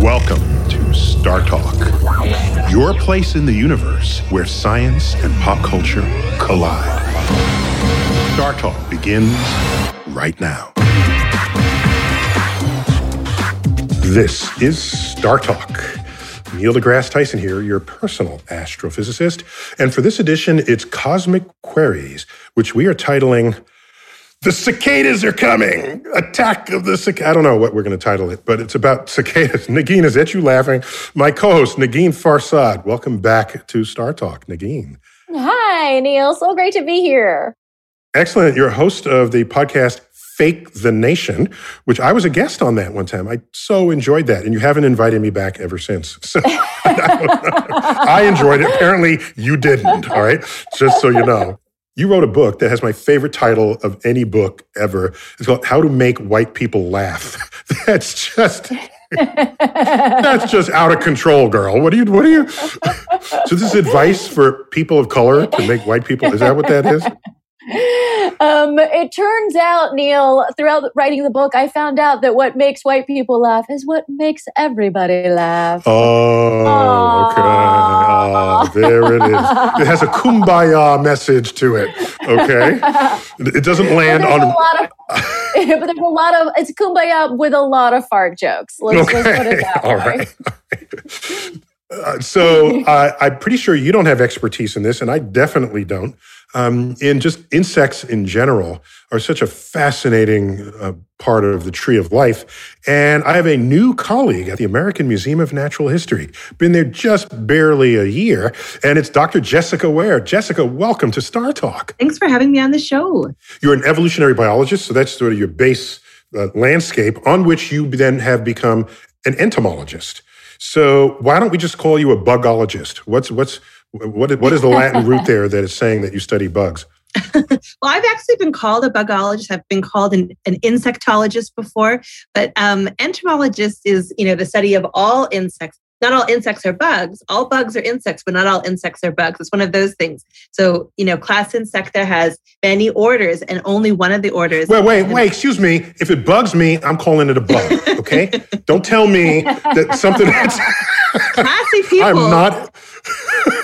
Welcome to Star Talk, your place in the universe where science and pop culture collide. Star Talk begins right now. This is Star Talk. Neil deGrasse Tyson here, your personal astrophysicist. And for this edition, it's Cosmic Queries, which we are titling the cicadas are coming. Attack of the cicadas. I don't know what we're going to title it, but it's about cicadas. Negin, is that you laughing? My co-host, Negin Farsad. Welcome back to Star Talk. Negin. Hi, Neil. So great to be here. Excellent. You're a host of the podcast Fake the Nation, which I was a guest on that one time. I so enjoyed that. And you haven't invited me back ever since. So I enjoyed it. Apparently you didn't. All right. Just so you know. You wrote a book that has my favorite title of any book ever. It's called How to Make White People Laugh. That's just that's just out of control, girl. What do you what do you So this is advice for people of color to make white people is that what that is? Um, it turns out, Neil, throughout writing the book, I found out that what makes white people laugh is what makes everybody laugh. Oh, okay. Oh, there it is. It has a kumbaya message to it. Okay. It doesn't land on. A Of, but there's a lot of it's kumbaya with a lot of fart jokes. Let's, okay. put it that All way. Right. Uh, so uh, I'm pretty sure you don't have expertise in this, and I definitely don't um, and just insects in general are such a fascinating uh, part of the tree of life. And I have a new colleague at the American Museum of Natural History, been there just barely a year, and it's Dr. Jessica Ware. Jessica, welcome to Star Talk. Thanks for having me on the show. You're an evolutionary biologist, so that's sort of your base uh, landscape on which you then have become an entomologist. So why don't we just call you a bugologist? What's what's what, what is the Latin root there that is saying that you study bugs? well, I've actually been called a bugologist. I've been called an, an insectologist before, but um, entomologist is, you know, the study of all insects. Not all insects are bugs. All bugs are insects, but not all insects are bugs. It's one of those things. So, you know, class Insecta has many orders, and only one of the orders. Wait, wait, wait. Excuse me. If it bugs me, I'm calling it a bug. Okay. Don't tell me that something that's classy people. I'm not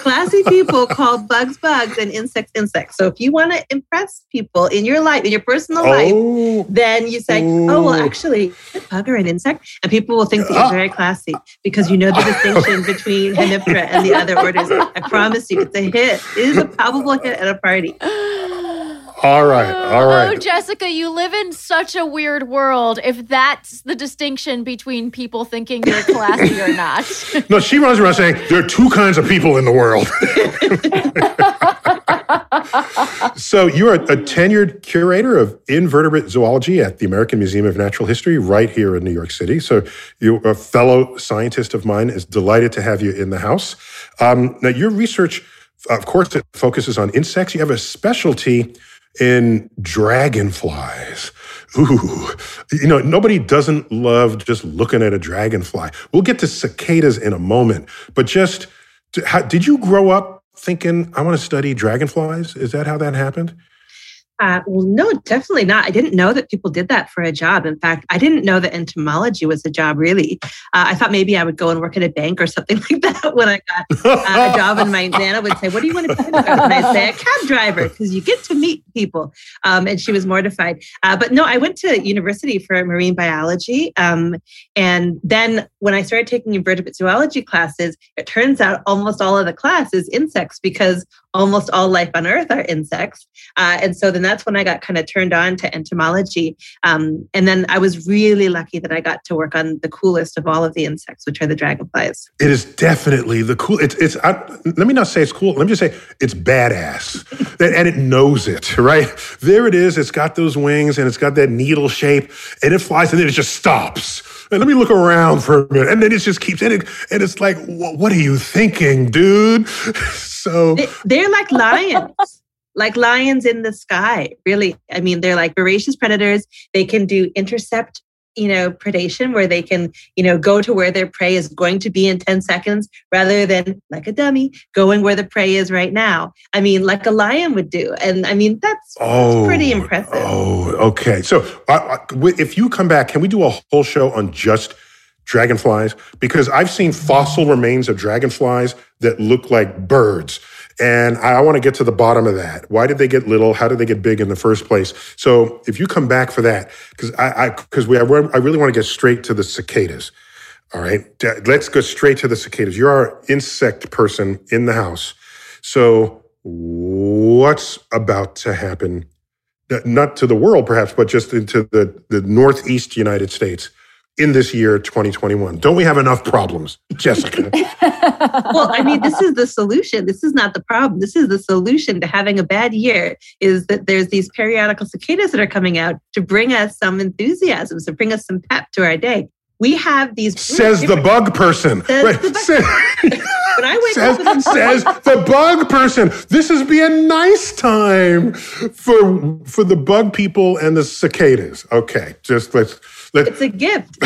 classy people call bugs bugs and insects insects. So if you want to impress people in your life, in your personal oh. life, then you say, "Oh, well, actually, a bug or an insect," and people will think that you're ah. very classy because you know the distinction between Hemiptera and the other orders. I promise you, it's a hit. It is a palpable hit at a party. All right, all right. Oh, Jessica, you live in such a weird world. If that's the distinction between people thinking you're classy or not. no, she runs around saying there are two kinds of people in the world. so you're a, a, tenured curator of invertebrate zoology at the American Museum of Natural History right here in New York City. So you're a fellow scientist of mine is delighted to have you in the house. Um, now your research Of course, it focuses on insects. You have a specialty in dragonflies. Ooh, you know, nobody doesn't love just looking at a dragonfly. We'll get to cicadas in a moment, but just how, did you grow up thinking, I want to study dragonflies? Is that how that happened? Uh, well, no, definitely not. I didn't know that people did that for a job. In fact, I didn't know that entomology was a job, really. Uh, I thought maybe I would go and work at a bank or something like that when I got uh, a job. And my Nana would say, What do you want to be? And I'd say, A cab driver, because you get to meet people. Um, and she was mortified. Uh, but no, I went to university for marine biology. Um, and then when I started taking invertebrate zoology classes, it turns out almost all of the class is insects because almost all life on Earth are insects. Uh, and so then that's when I got kind of turned on to entomology. Um, and then I was really lucky that I got to work on the coolest of all of the insects, which are the dragonflies. It is definitely the cool. It's, it's I, let me not say it's cool. Let me just say it's badass. and it knows it, right? There it is. It's got those wings and it's got that needle shape and it flies and then it just stops. And let me look around for a minute. And then it just keeps in it. And it's like, what are you thinking, dude? so they're like lions. Like lions in the sky, really. I mean, they're like voracious predators. They can do intercept you know predation where they can you know go to where their prey is going to be in 10 seconds rather than like a dummy going where the prey is right now. I mean like a lion would do. And i mean that's, oh, that's pretty impressive. oh okay. So uh, if you come back can we do a whole show on just dragonflies? Because i've seen fossil remains of dragonflies that look like birds and I want to get to the bottom of that. Why did they get little? How did they get big in the first place? So if you come back for that, because I because we I, I really want to get straight to the cicadas. All right, let's go straight to the cicadas. You're our insect person in the house. So what's about to happen? Not to the world, perhaps, but just into the, the Northeast United States in this year 2021 don't we have enough problems jessica? Well i mean this is the solution. This is not the problem. This is the solution to having a bad year is that there's these periodical cicadas that are coming out to bring us some enthusiasm to bring us some pep to our day. We have these says the bug person. Says right. the bug- when I wake says, up says the bug person. This is be a nice time for for the bug people and the cicadas. Okay just let's let, it's a gift.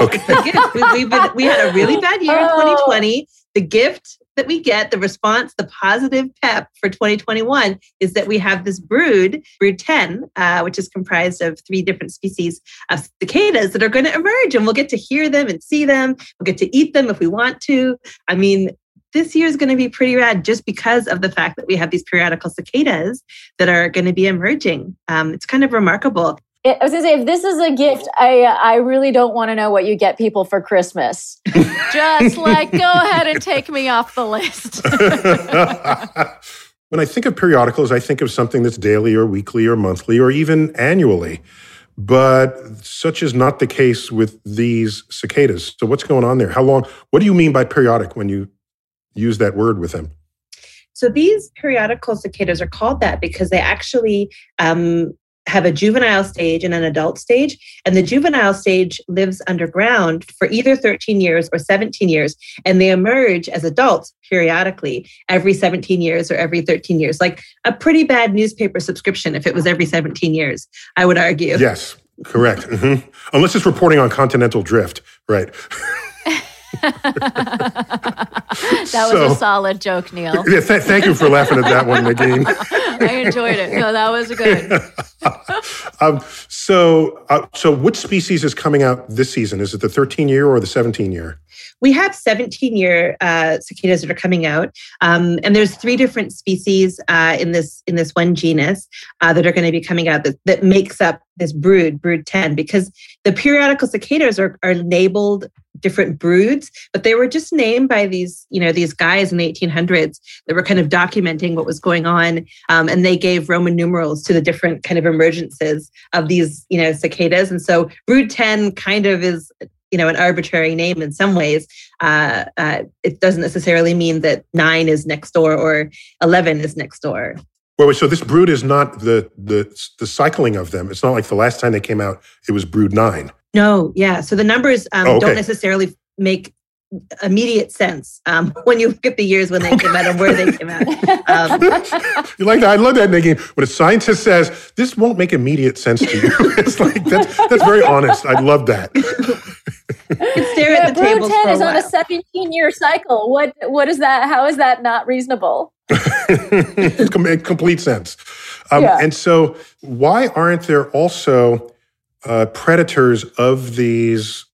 okay. It's a gift. We, been, we had a really bad year in 2020. The gift that we get, the response, the positive pep for 2021 is that we have this brood, brood 10, uh, which is comprised of three different species of cicadas that are going to emerge and we'll get to hear them and see them. We'll get to eat them if we want to. I mean, this year is going to be pretty rad just because of the fact that we have these periodical cicadas that are going to be emerging. Um, it's kind of remarkable. I was gonna say, if this is a gift, I I really don't want to know what you get people for Christmas. Just like, go ahead and take me off the list. when I think of periodicals, I think of something that's daily or weekly or monthly or even annually. But such is not the case with these cicadas. So what's going on there? How long? What do you mean by periodic when you use that word with them? So these periodical cicadas are called that because they actually um, have a juvenile stage and an adult stage. And the juvenile stage lives underground for either 13 years or 17 years. And they emerge as adults periodically every 17 years or every 13 years, like a pretty bad newspaper subscription if it was every 17 years, I would argue. Yes, correct. Mm-hmm. Unless it's reporting on continental drift, right? that so, was a solid joke, Neil. Yeah, th- thank you for laughing at that one, Negin. I enjoyed it. No, that was good. um, so, uh, so which species is coming out this season? Is it the 13 year or the 17 year? We have 17 year uh, cicadas that are coming out, um, and there's three different species uh, in this in this one genus uh, that are going to be coming out that, that makes up this brood, brood 10, because the periodical cicadas are, are labeled different broods, but they were just named by these, you know, these guys in the 1800s that were kind of documenting what was going on. Um, and they gave Roman numerals to the different kind of emergences of these, you know, cicadas. And so brood 10 kind of is, you know, an arbitrary name in some ways. Uh, uh, it doesn't necessarily mean that nine is next door or 11 is next door. Well, so this brood is not the the the cycling of them. It's not like the last time they came out, it was brood nine. No, yeah. So the numbers um, oh, okay. don't necessarily make immediate sense um, when you look at the years when they came out and where they came out. Um, you like that? I love that, Nikki. When a scientist says this won't make immediate sense to you, it's like that's that's very honest. I love that. stare at the Brood 10 for a is on a 17 year cycle. What what is that? How is that not reasonable? It com- complete sense. Um, Yeah. And so, why aren't there also uh, predators of these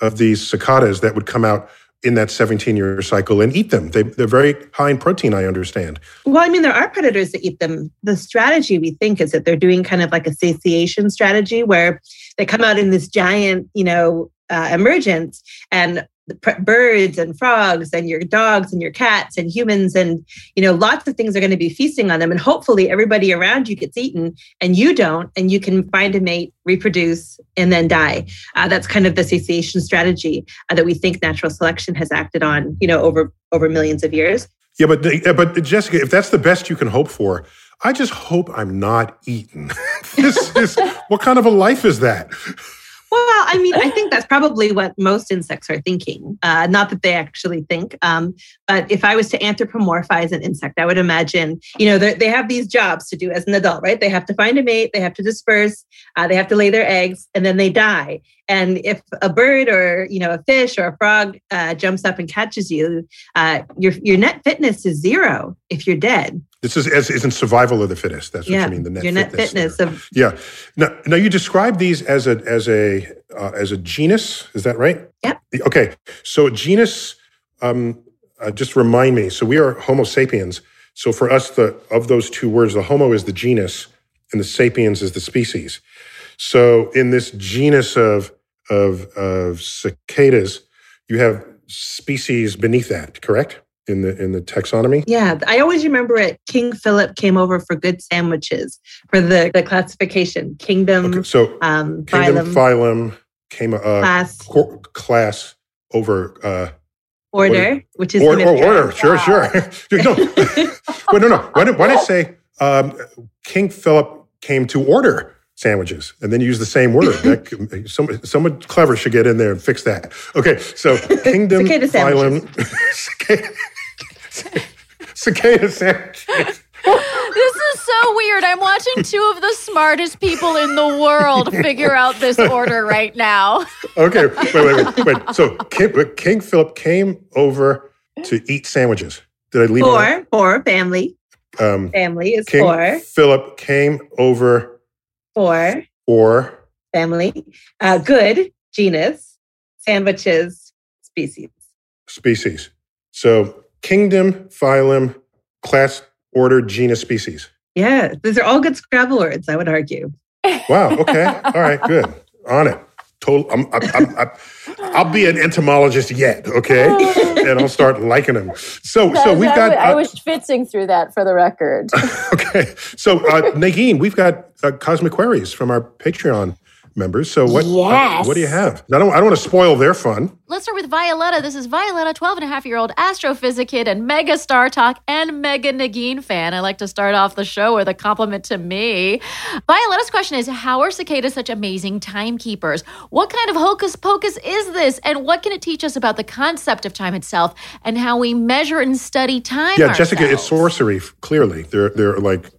of these cicadas that would come out in that 17 year cycle and eat them? They, they're very high in protein, I understand. Well, I mean, there are predators that eat them. The strategy we think is that they're doing kind of like a satiation strategy where they come out in this giant, you know, uh, emergence and birds and frogs and your dogs and your cats and humans and you know lots of things are going to be feasting on them and hopefully everybody around you gets eaten and you don't and you can find a mate reproduce and then die uh, that's kind of the satiation strategy uh, that we think natural selection has acted on you know over over millions of years Yeah, but but Jessica, if that's the best you can hope for, I just hope I'm not eaten. this is what kind of a life is that? Well, I mean, I think that's probably what most insects are thinking. Uh, not that they actually think, um, but if I was to anthropomorphize an insect, I would imagine, you know, they they have these jobs to do as an adult, right? They have to find a mate, they have to disperse, uh, they have to lay their eggs, and then they die. And if a bird or you know a fish or a frog uh, jumps up and catches you, uh, your your net fitness is zero if you're dead. This is as isn't survival of the fittest. That's what you mean. The net your net fitness. fitness of Yeah. Now, now you describe these as a as a uh, as a genus. Is that right? Yep. Okay. So a genus. Um, uh, just remind me. So we are Homo sapiens. So for us, the of those two words, the Homo is the genus, and the sapiens is the species. So in this genus of of of cicadas, you have species beneath that. Correct? In the in the taxonomy. Yeah, I always remember it. King Philip came over for good sandwiches for the, the classification kingdom, Okay. So um, kingdom, phylum, phylum, came uh, class, cor- class over uh, order, which is the Oh, order. Sure, sure. no, wait, no, no. Why did, why did I say um, King Philip came to order sandwiches and then use the same word? That, some, someone clever should get in there and fix that. Okay, so kingdom, Cicada phylum, cicada, cicada sandwiches. This is so weird. I'm watching two of the smartest people in the world figure out this order right now. Okay, wait, wait, wait, wait. So King, King Philip came over to eat sandwiches. Did I leave? Four, four, family. Um, Family is King four, Philip came over for family. Uh, good, genus, sandwiches, species. species. So kingdom, phylum, class, order, genus, species. Yeah, these are all good Scrabble words, I would argue. Wow. Okay. All right. Good. On it. Total. I'm, I'm, I'm, I'm, I'll be an entomologist yet. Okay. And I'll start liking them. So, so we've I, got. I uh, was schwitzing through that for the record. okay. So, uh, Negin, we've got uh, cosmic queries from our Patreon members. So, what? uh, what do you have? I don't. I don't want to spoil their fun. Let's start with Violetta. This is Violetta, 12 and a half year old astrophysicist kid and mega Star Talk and mega Negin fan. I like to start off the show with a compliment to me. Violetta's question is How are cicadas such amazing timekeepers? What kind of hocus pocus is this? And what can it teach us about the concept of time itself and how we measure and study time? Yeah, Jessica, it's sorcery. Clearly, they're they're like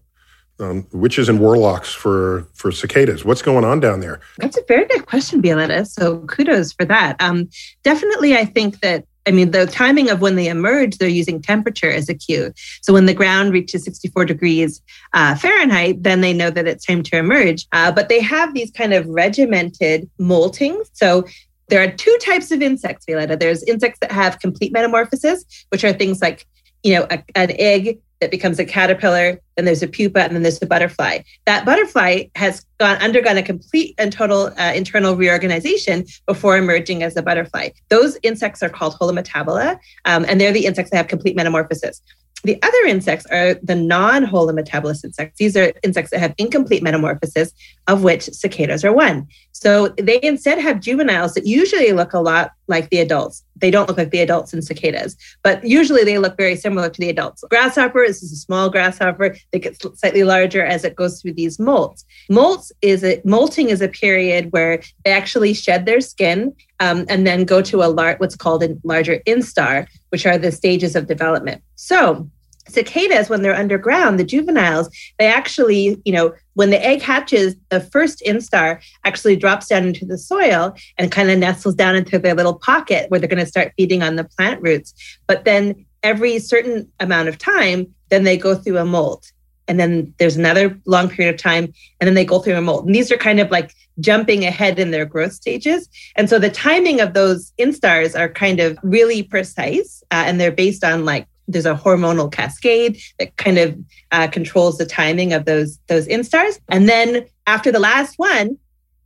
um, witches and warlocks for for cicadas. What's going on down there? That's a very good question, Violetta. So kudos for that. Um, definitely, I think that. I mean, the timing of when they emerge, they're using temperature as a cue. So when the ground reaches 64 degrees uh, Fahrenheit, then they know that it's time to emerge. Uh, but they have these kind of regimented moltings. So there are two types of insects, Violetta. There's insects that have complete metamorphosis, which are things like, you know, a, an egg that becomes a caterpillar, then there's a pupa, and then there's the butterfly. That butterfly has gone undergone a complete and total uh, internal reorganization before emerging as a butterfly. Those insects are called holometabola, um, and they're the insects that have complete metamorphosis. The other insects are the non-holometabolous insects. These are insects that have incomplete metamorphosis, of which cicadas are one. So they instead have juveniles that usually look a lot like the adults. They don't look like the adults in cicadas, but usually they look very similar to the adults. Grasshopper this is a small grasshopper that gets slightly larger as it goes through these molts. Molts is a molting is a period where they actually shed their skin um, and then go to a lar- what's called a larger instar, which are the stages of development. So cicadas when they're underground the juveniles they actually you know when the egg hatches the first instar actually drops down into the soil and kind of nestles down into their little pocket where they're going to start feeding on the plant roots. But then every certain amount of time then they go through a molt and then there's another long period of time and then they go through a molt and these are kind of like jumping ahead in their growth stages. And so the timing of those instars are kind of really precise uh, and they're based on like there's a hormonal cascade that kind of uh, controls the timing of those those instars. And then after the last one,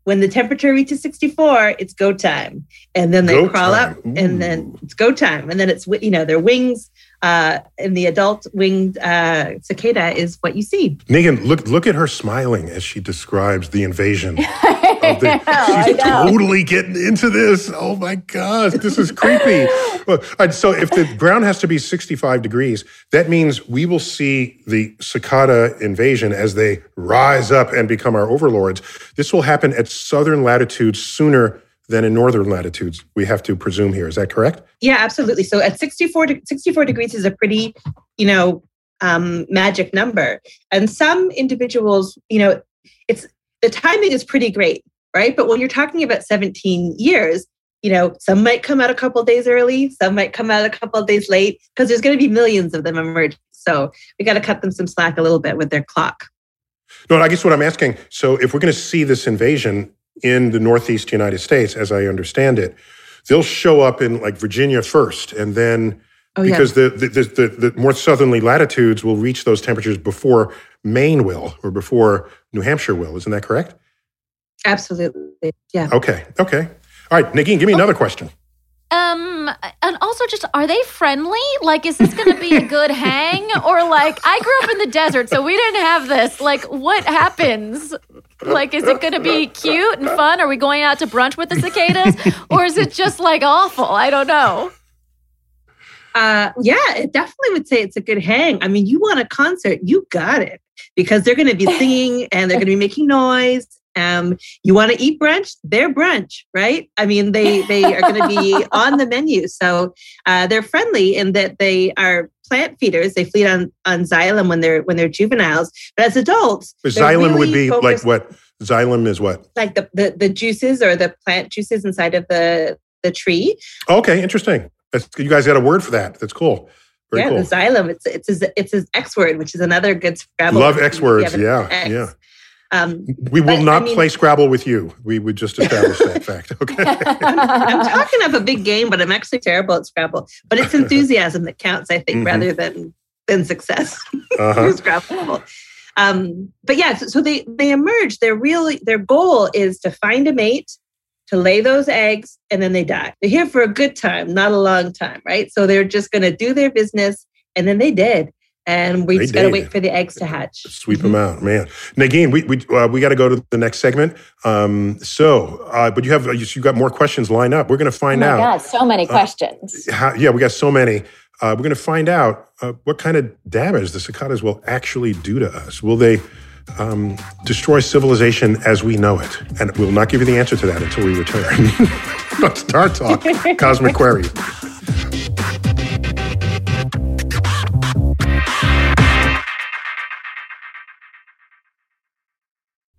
when the temperature reaches 64, it's go time. And then they go crawl time. up, Ooh. and then it's go time. And then it's you know their wings uh, in the adult winged uh, cicada is what you see. Negin, look look at her smiling as she describes the invasion. of the, she's totally getting into this. Oh my gosh, this is creepy. so if the ground has to be 65 degrees, that means we will see the cicada invasion as they rise up and become our overlords. This will happen at southern latitudes sooner than in northern latitudes, we have to presume here. Is that correct? Yeah, absolutely. So at 64, 64 degrees is a pretty, you know, um, magic number. And some individuals, you know, it's the timing is pretty great, right? But when you're talking about 17 years, you know, some might come out a couple days early, some might come out a couple days late, because there's going to be millions of them emerging. So we got to cut them some slack a little bit with their clock. No, I guess what I'm asking. So if we're going to see this invasion, in the Northeast United States, as I understand it, they'll show up in like Virginia first, and then oh, because yeah. the, the, the, the more southerly latitudes will reach those temperatures before Maine will or before New Hampshire will. Isn't that correct? Absolutely. Yeah. Okay. Okay. All right, Nikki, give me another question. Um, and also just are they friendly? Like, is this going to be a good hang? Or like, I grew up in the desert, so we didn't have this. Like, what happens? Like, is it going to be cute and fun? Are we going out to brunch with the cicadas? Or is it just like awful? I don't know. Uh, yeah, it definitely would say it's a good hang. I mean, you want a concert, you got it because they're going to be singing and they're going to be making noise um, you want to eat brunch? They're brunch, right? I mean, they they are going to be on the menu, so uh, they're friendly in that they are plant feeders. They feed on on xylem when they're when they're juveniles, but as adults, xylem really would be like what? Xylem is what? Like the, the the juices or the plant juices inside of the the tree. Okay, interesting. That's, you guys got a word for that. That's cool. Very yeah, cool. the xylem. It's it's his, it's his X word, which is another good Scrabble. Love X words. Yeah, X. yeah. Um, we will but, not I mean, play Scrabble with you. We would just establish that fact. Okay. I'm talking of a big game, but I'm actually terrible at Scrabble. But it's enthusiasm that counts, I think, mm-hmm. rather than than success. Uh-huh. Scrabble. Um, but yeah, so, so they they emerge. Their really their goal is to find a mate, to lay those eggs, and then they die. They're here for a good time, not a long time, right? So they're just going to do their business, and then they did and we just got to wait for the eggs to hatch. Sweep mm-hmm. them out, man. Negin, we we uh, we got to go to the next segment. Um, so, uh, but you have you got more questions lined up. We're going to find out. oh out. God, so many uh, questions. How, yeah, we got so many. Uh, we're going to find out uh, what kind of damage the cicadas will actually do to us. Will they um, destroy civilization as we know it? And we'll not give you the answer to that until we return. Not star Talk, Cosmic Queries.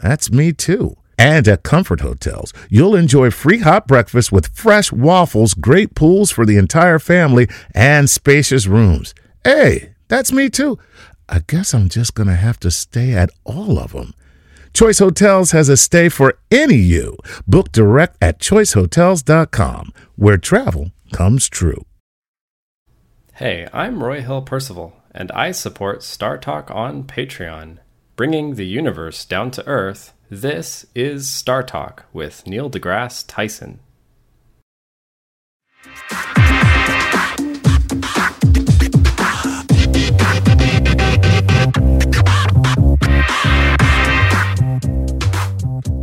That's me too. And at Comfort Hotels, you'll enjoy free hot breakfast with fresh waffles, great pools for the entire family, and spacious rooms. Hey, that's me too. I guess I'm just going to have to stay at all of them. Choice Hotels has a stay for any you. Book direct at choicehotels.com, where travel comes true. Hey, I'm Roy Hill Percival, and I support Star Talk on Patreon. Bringing the universe down to Earth, this is Star Talk with Neil deGrasse Tyson.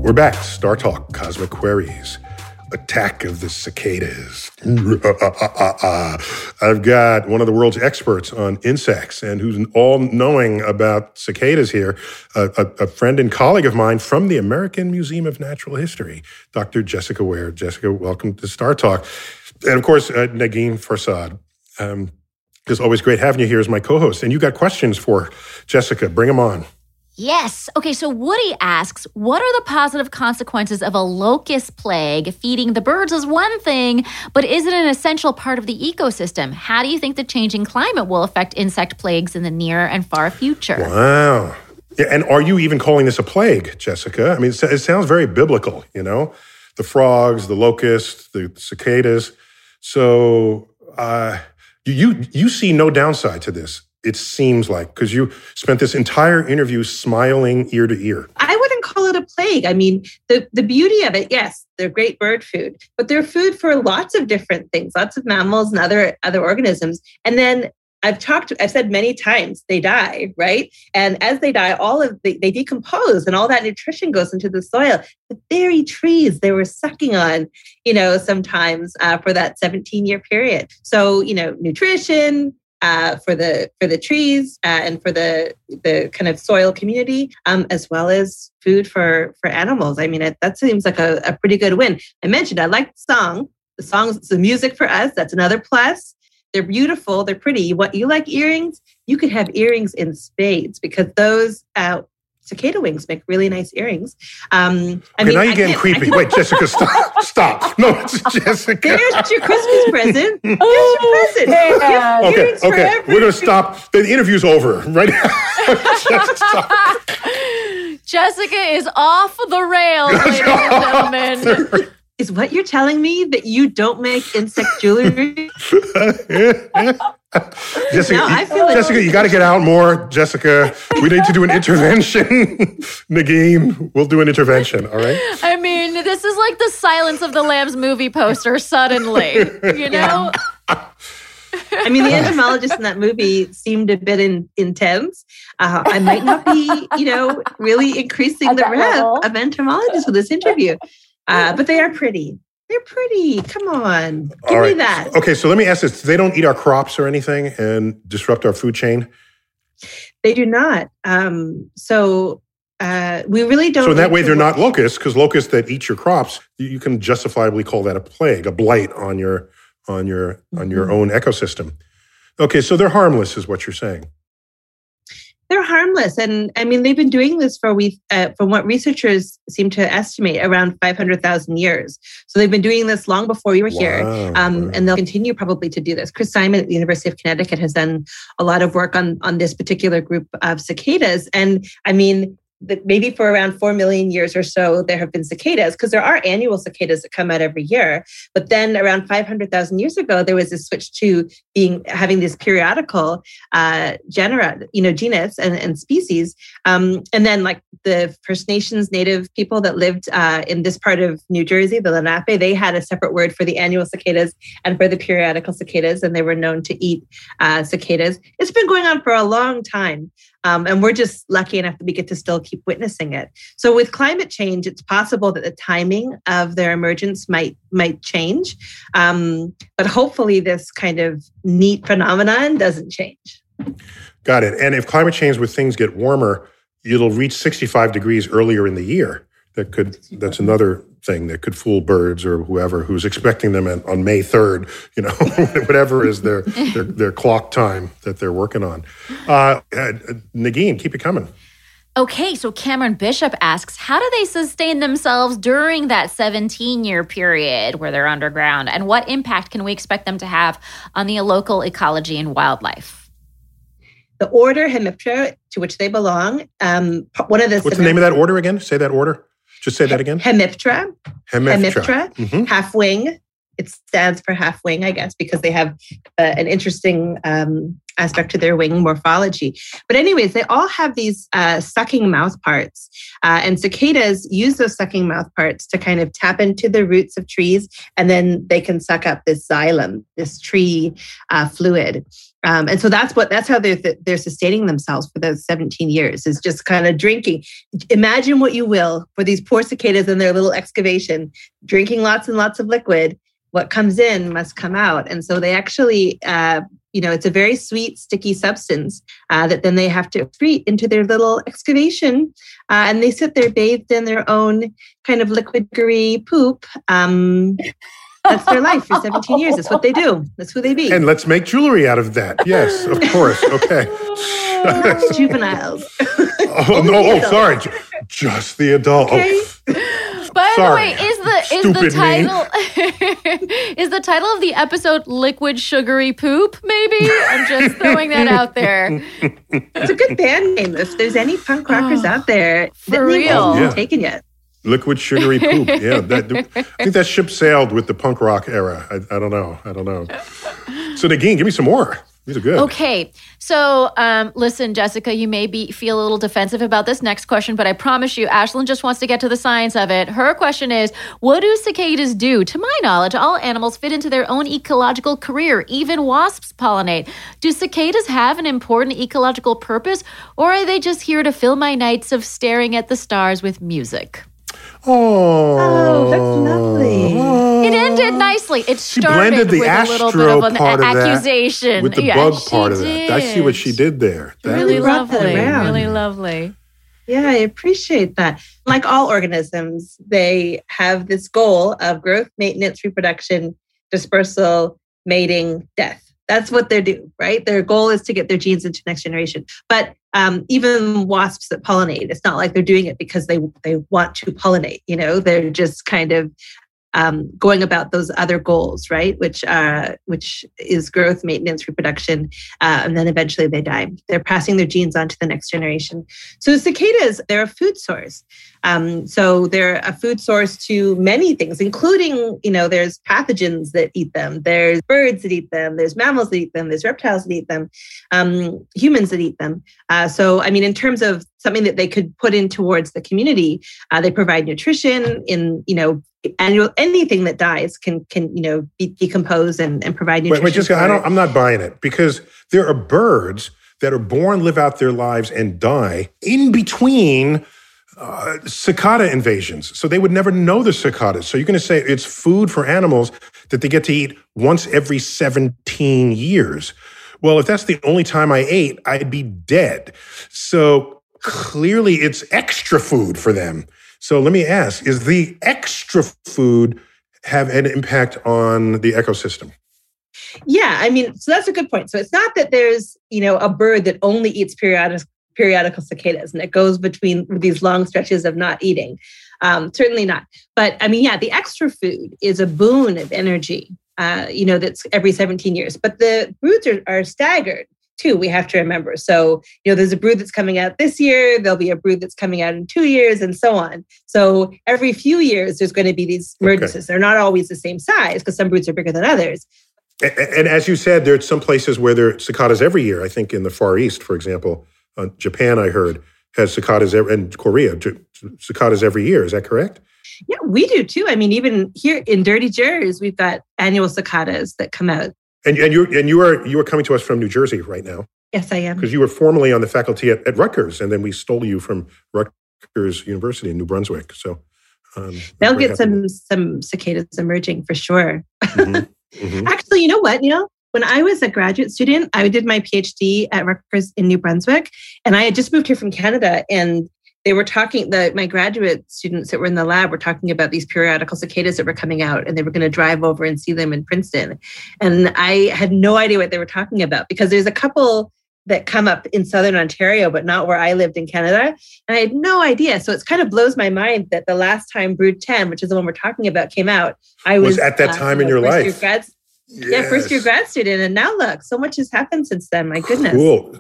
We're back. Star Talk, Cosmic Queries. Attack of the Cicadas. I've got one of the world's experts on insects and who's all knowing about cicadas here, a, a, a, friend and colleague of mine from the American Museum of Natural History, Dr. Jessica Ware. Jessica, welcome to Star Talk. And of course, uh, Negin Farsad. Um, it's always great having you here as my co host. And you got questions for Jessica. Bring them on. Yes. Okay, so Woody asks, what are the positive consequences of a locust plague? Feeding the birds is one thing, but is it an essential part of the ecosystem? How do you think the changing climate will affect insect plagues in the near and far future? Wow. Yeah, and are you even calling this a plague, Jessica? I mean, it, sounds very biblical, you know? The frogs, the locusts, the cicadas. So, uh, you you see no downside to this it seems like because you spent this entire interview smiling ear to ear i wouldn't call it a plague i mean the, the beauty of it yes they're great bird food but they're food for lots of different things lots of mammals and other other organisms and then I've talked, I've said many times they die, right? And as they die, all of the, they decompose and all that nutrition goes into the soil. The very trees they were sucking on, you know, sometimes uh, for that 17 year period. So, you know, nutrition, uh, for the for the trees uh, and for the the kind of soil community, um, as well as food for for animals. I mean, it, that seems like a, a pretty good win. I mentioned I like the song. The songs, the music for us. That's another plus. They're beautiful. They're pretty. What you like earrings? You could have earrings in spades because those uh, cicada wings make really nice earrings. Um, I okay, mean, now you're getting creepy. Wait, Jessica, stop, stop. No, it's Jessica. There's your Christmas present. Here's your present. Yeah. Okay, okay, we're gonna stop. The interview's over right now. Jessica is off the rails, ladies and gentlemen. Is what you're telling me that you don't make insect jewelry? Jessica, no, you, Jessica, you got to get out more. Jessica, we need to do an intervention. Negin, we'll do an intervention. All right. I mean, this is like the Silence of the Lambs movie poster. Suddenly, you know. I mean, the entomologist in that movie seemed a bit in, intense. Uh, I might not be, you know, really increasing the rev of entomologists with this interview. Uh, but they are pretty. They're pretty. Come on. Give All me right. that. Okay, so let me ask this: They don't eat our crops or anything and disrupt our food chain. They do not. Um, so uh, we really don't. So in that way, they're not locusts because locusts that eat your crops, you, you can justifiably call that a plague, a blight on your on your on your Mhm. own ecosystem. Okay, so they're harmless, is what you're saying. They're harmless, and I mean they've been doing this for we, uh, from what researchers seem to estimate, around five hundred thousand years. So they've been doing this long before we were here. Um, and they'll continue probably to do this. Chris Simon at the University of Connecticut has done a lot of work on on this particular group of cicadas, and I mean. The, maybe for around 4 million years or so, there have been cicadas because there are annual cicadas that come out every year. But then around 500,000 years ago, there was a switch to being having these periodical uh, genera, you know, genus and, and species. Um, and then like the First Nations native people that lived uh, in this part of New Jersey, the Lenape, they had a separate word for the annual cicadas and for the periodical cicadas, and they were known to eat uh, cicadas. It's been going on for a long time. Um, and we're just lucky enough that we get to still keep witnessing it. So with climate change, it's possible that the timing of their emergence might might change, um, but hopefully this kind of neat phenomenon doesn't change. Got it. And if climate change with things get warmer, it'll reach 65 degrees earlier in the year. That could that's another thing that could fool birds or whoever who's expecting them on, on May 3rd, you know, whatever is their, their their clock time that they're working on. Uh, uh, Negin, keep it coming. Okay, so Cameron Bishop asks, how do they sustain themselves during that 17 year period where they're underground? And what impact can we expect them to have on the local ecology and wildlife? The order Hemiptera, to which they belong, um, one of the What's the name of that order again? Say that order. Just say that again. Hemiptera, Hemiptera. Hemiptera, Mhm. half wing. It stands for half wing, I guess, because they have uh, an interesting um, aspect to their wing morphology. But, anyways, they all have these uh, sucking mouth parts. Uh, and cicadas use those sucking mouth parts to kind of tap into the roots of trees, and then they can suck up this xylem, this tree uh, fluid. Um, and so that's what that's how they're they're sustaining themselves for those 17 years is just kind of drinking. Imagine what you will for these poor cicadas in their little excavation, drinking lots and lots of liquid. What comes in must come out, and so they actually, uh, you know, it's a very sweet, sticky substance uh, that then they have to excrete into their little excavation, uh, and they sit there bathed in their own kind of liquid-gooey poop. Um, that's their life for 17 years. That's what they do. That's who they be. And let's make jewelry out of that. Yes, of course. Okay. juveniles. oh, no, oh, sorry. Just the adult. Okay. Oh, By Sorry. the way, is the is the Stupid me. title is the title of the episode "Liquid Sugary Poop"? Maybe I'm just throwing that out there. It's a good band name. If there's any punk rockers oh, out there, For that real. hasn't Yeah. taken yet. liquid sugary poop. Yeah, that, I think that ship sailed with the punk rock era. I, I don't know. I don't know. So, Negin, give me some more. These are good. Okay, so um, listen, Jessica, you may be feel a little defensive about this next question, but I promise you, Ashlyn just wants to get to the science of it. Her question is, what do cicadas do? To my knowledge, all animals fit into their own ecological career. Even wasps pollinate. Do cicadas have an important ecological purpose, or are they just here to fill my nights of staring at the stars with music? Oh, Oh, that's lovely. It ended nicely. It She started blended the with a little bit astro of an part of that accusation with the Yeah, bug she part of that. I see what she did there. That Really was- brought that lovely. Really lovely. Yeah, I appreciate that. Like all organisms, they have this goal of growth, maintenance, reproduction, dispersal, mating, death. That's what they do, right? Their goal is to get their genes into next generation. But um, even wasps that pollinate, it's not like they're doing it because they they want to pollinate. You know, they're just kind of um, going about those other goals, right? Which uh, which is growth, maintenance, reproduction, uh, and then eventually they die. They're passing their genes on to the next generation. So cicadas, they're a food source. Um, so they're a food source to many things, including, you know, there's pathogens that eat them, there's birds that eat them, there's mammals that eat them, there's reptiles that eat them, um, humans that eat them. Uh, so, I mean, in terms of something that they could put in towards the community, uh, they provide nutrition in, you know, annual anything that dies can can you know be decomposed and, and provide nutrition. Wait, wait, Jessica, I don't, I'm not buying it because there are birds that are born, live out their lives, and die in between uh, cicada invasions. So they would never know the cicadas. So you're going to say it's food for animals that they get to eat once every 17 years. Well, if that's the only time I ate, I'd be dead. So clearly it's extra food for them. So let me ask is the extra food have an impact on the ecosystem? Yeah, I mean, so that's a good point. So it's not that there's, you know, a bird that only eats periodic periodical cicadas and it goes between these long stretches of not eating. Um, certainly not. But I mean, yeah, the extra food is a boon of energy, uh, you know, that's every 17 years. But the broods are, are staggered too, we have to remember. So, you know, there's a brood that's coming out this year, there'll be a brood that's coming out in two years, and so on. So, every few years, there's going to be these emergences. Okay. They're not always the same size because some broods are bigger than others. And, and, as you said, there's some places where there are cicadas every year. I think in the Far East, for example, uh, Japan, I heard, has cicadas, every, and Korea, cicadas every year. Is that correct? Yeah, we do too. I mean, even here in Dirty Jers, we've got annual cicadas that come out. And, and you and you are you are coming to us from New Jersey right now. Yes, I am. Because you were formerly on the faculty at, at Rutgers, and then we stole you from Rutgers University in New Brunswick. So um, they'll get some some cicadas emerging for sure. Mm-hmm. Mm-hmm. Actually, you know what, Neil? When I was a graduate student, I did my PhD at Rutgers in New Brunswick, and I had just moved here from Canada. And they were talking, that my graduate students that were in the lab were talking about these periodical cicadas that were coming out, and they were going to drive over and see them in Princeton. And I had no idea what they were talking about because there's a couple that come up in southern Ontario, but not where I lived in Canada. And I had no idea. So it kind of blows my mind that the last time Brood 10, which is the one we're talking about, came out, I was, was at that uh, time in your life. Grad, Yes. Yeah, first year grad student. And now look, so much has happened since then. My goodness. Cool.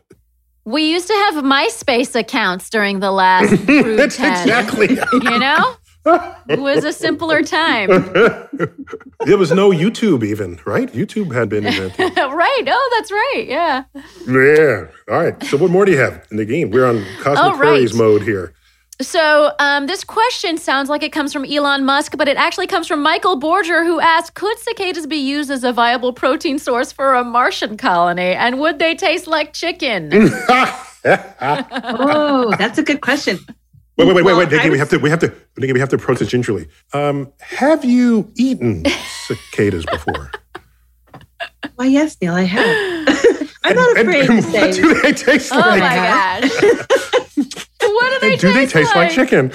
We used to have MySpace accounts during the last That's 10, exactly. You know? it was a simpler time. there was no YouTube even, right? YouTube had been invented. right. Oh, that's right. Yeah. Yeah. All right. So what more do you have in the game? We're on Cosmic oh, right. mode here. So, um, this question sounds like it comes from Elon Musk, but it actually comes from Michael Borger, who asked Could cicadas be used as a viable protein source for a Martian colony? And would they taste like chicken? oh, that's a good question. Wait, wait, wait, wait, wait, Nikki, we have to, we have to, Nikki, we have to approach this gingerly. Um, have you eaten cicadas before? Why, yes, Neil, I have. I'm not afraid and, and to say. What do they taste oh like? Oh my gosh. what do they and do taste they taste like, like chicken?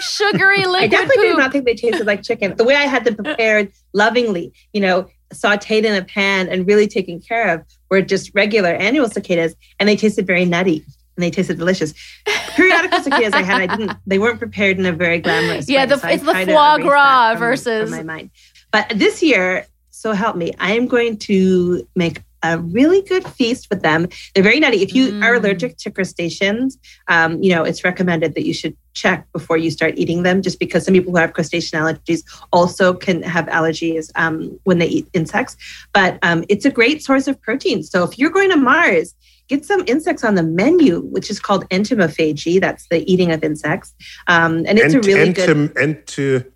Sugary liquid. I definitely poop. did not think they tasted like chicken. The way I had them prepared lovingly, you know, sauteed in a pan and really taken care of were just regular annual cicadas, and they tasted very nutty and they tasted delicious. Periodical cicadas I had, I didn't. They weren't prepared in a very glamorous yeah, way. Yeah, so it's the foie gras versus from my mind. But this year, so help me, I am going to make a really good feast with them. They're very nutty. If you mm. are allergic to crustaceans, um, you know, it's recommended that you should check before you start eating them, just because some people who have crustacean allergies also can have allergies um, when they eat insects. But um, it's a great source of protein. So if you're going to Mars, get some insects on the menu, which is called entomophagy. That's the eating of insects. Um, and it's Ent- a really entom- good.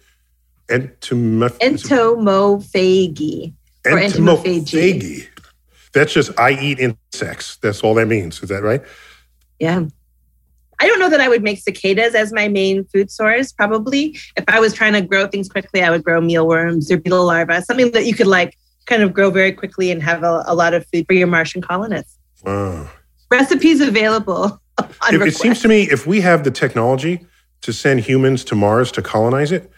Ent- entomophagy. Entomophagy. Entomophagy. That's just I eat insects. That's all that means. Is that right? Yeah. I don't know that I would make cicadas as my main food source, probably. If I was trying to grow things quickly, I would grow mealworms or beetle larvae, something that you could like kind of grow very quickly and have a, a lot of food for your Martian colonists. Wow. Recipes available. It, it seems to me if we have the technology to send humans to Mars to colonize it,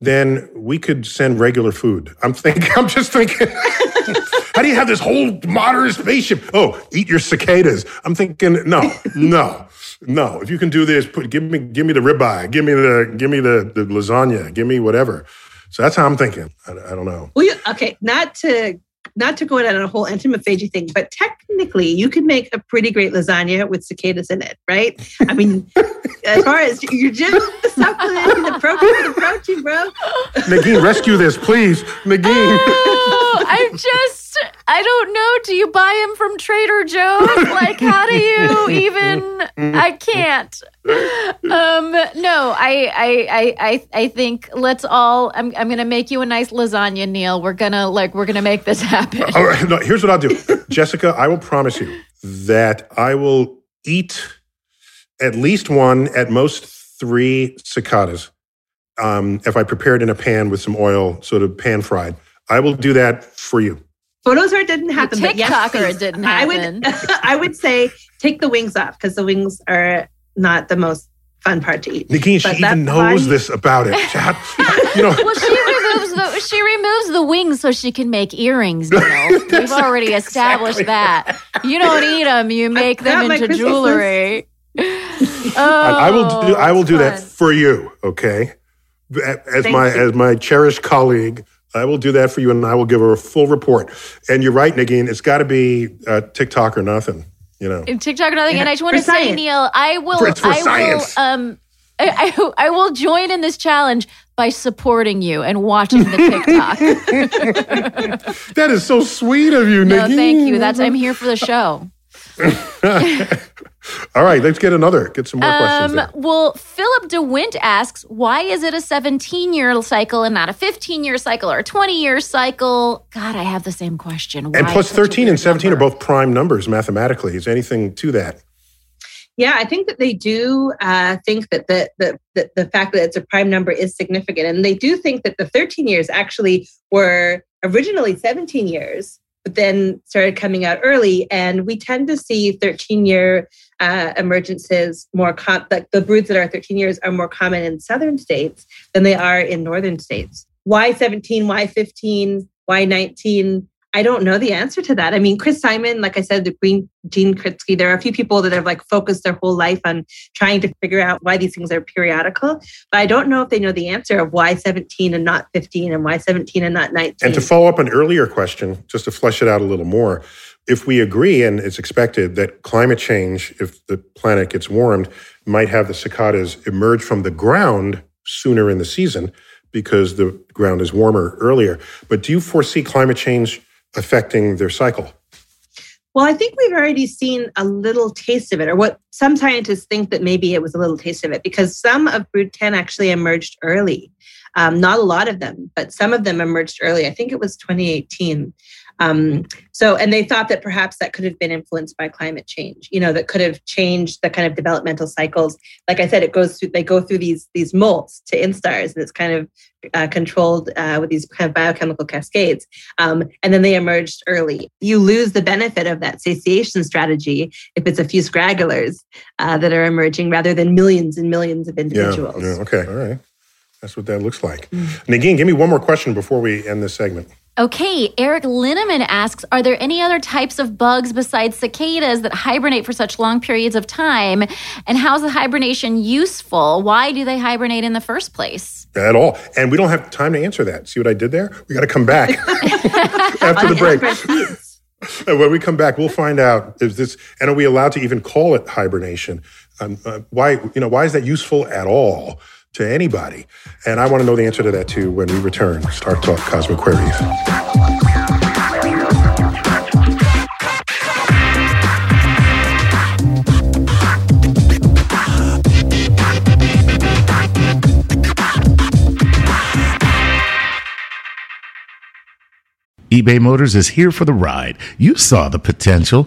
then we could send regular food. I'm thinking, I'm just thinking. How do you have this whole modern spaceship? Oh, eat your cicadas. I'm thinking, no, no, no. If you can do this, put give me give me the ribeye, give me the give me the, the lasagna, give me whatever. So that's how I'm thinking. I, I don't know. Well, you, okay, not to not to go on a whole entomophagy thing, but technically you could make a pretty great lasagna with cicadas in it, right? I mean, as far as you're just supplementing the protein, the protein, bro. McGee, rescue this, please. McGee. Oh, I'm just I don't know. Do you buy them from Trader Joe's? Like, how do you even? I can't. Um, no, I, I, I, I think let's all. I'm, I'm gonna make you a nice lasagna, Neil. We're gonna like, we're gonna make this happen. All right. No, here's what I'll do, Jessica. I will promise you that I will eat at least one, at most three cicadas. Um, if I prepare it in a pan with some oil, sort of pan fried, I will do that for you. Photos where it didn't happen. The but yes, it didn't happen. I would, I would say take the wings off because the wings are not the most fun part to eat. Negin, she even knows body- this about it. Chad. you know, Well, she removes the she removes the wings so she can make earrings. You know, we've already established that. You don't eat them; you make them into Christmas jewelry. I, I will do. I will do that Oh, for you. Okay, as Thank my you. as my cherished colleague, I will do that for you, and I will give her a full report. And you're right, Negin. It's got to be uh, TikTok or nothing. You know. And TikTok or nothing. And I just want to say. Neil, I will. For- for I science. will. Um, I, I, I will join in this challenge by supporting you and watching the TikTok. That is so sweet of you, no, Negin. thank you. That's I'm here for the show. All right, let's get another. Get some more questions. Um, there. well, Philip Dewindt asks, why is it a 17 year cycle and not a 15 year cycle or a 20 year cycle? God, I have the same question. And Why plus such a 13 and 17 number? are both prime numbers mathematically. Is anything to that? Yeah, I think that they do uh, think that the, the, the, the fact that it's a prime number is significant. And they do think that the 13 years actually were originally 17 years, but then started coming out early. And we tend to see 13 year uh, emergences more, com- like the broods that are 13 years are more common in southern states than they are in northern states. Why 17? Why 15? Why 19? I don't know the answer to that. I mean, Chris Simon, like I said, the Green Gene Kritsky, there are a few people that have like focused their whole life on trying to figure out why these things are periodical. But I don't know if they know the answer of why 17 and not 15 and why 17 and not 19. And to follow up an earlier question, just to flesh it out a little more, if we agree and it's expected that climate change, if the planet gets warmed, might have the cicadas emerge from the ground sooner in the season because the ground is warmer earlier. But do you foresee climate change affecting their cycle? Well, I think we've already seen a little taste of it, or what some scientists think that maybe it was a little taste of it, because some of Brood 10 actually emerged early. Um, not a lot of them, but some of them emerged early. I think it was 2018. Um, so, and they thought that perhaps that could have been influenced by climate change. You know, that could have changed the kind of developmental cycles. Like I said, it goes through. They go through these these molts to instars, and it's kind of uh, controlled uh, with these kind of biochemical cascades. Um, and then they emerged early. You lose the benefit of that satiation strategy if it's a few scragglers uh, that are emerging rather than millions and millions of individuals. Yeah, yeah. Okay. All right. That's what that looks like. Negin, give me one more question before we end this segment. Okay, Eric Linneman asks Are there any other types of bugs besides cicadas that hibernate for such long periods of time? And how's the hibernation useful? Why do they hibernate in the first place? At all. And we don't have time to answer that. See what I did there? We got to come back after the break. And when we come back, we'll find out is this, and are we allowed to even call it hibernation? Um, uh, why, you know, why is that useful at all to anybody? And I want to know the answer to that too when we return. StarTalk Cosmic Queries. eBay Motors is here for the ride. You saw the potential.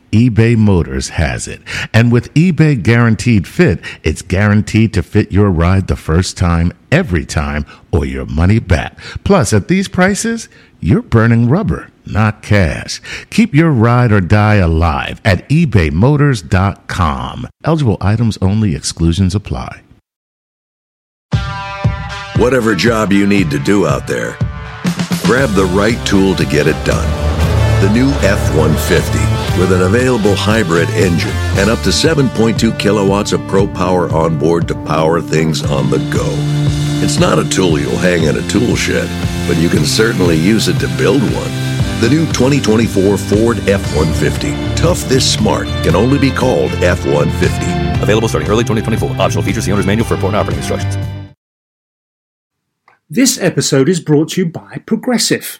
eBay Motors has it. And with eBay Guaranteed Fit, it's guaranteed to fit your ride the first time, every time, or your money back. Plus, at these prices, you're burning rubber, not cash. Keep your ride or die alive at ebaymotors.com. Eligible items only, exclusions apply. Whatever job you need to do out there, grab the right tool to get it done. The new F 150 with an available hybrid engine and up to 7.2 kilowatts of pro power on board to power things on the go. It's not a tool you'll hang in a tool shed, but you can certainly use it to build one. The new 2024 Ford F 150. Tough this smart can only be called F 150. Available starting early 2024. Optional features, the owner's manual for important operating instructions. This episode is brought to you by Progressive,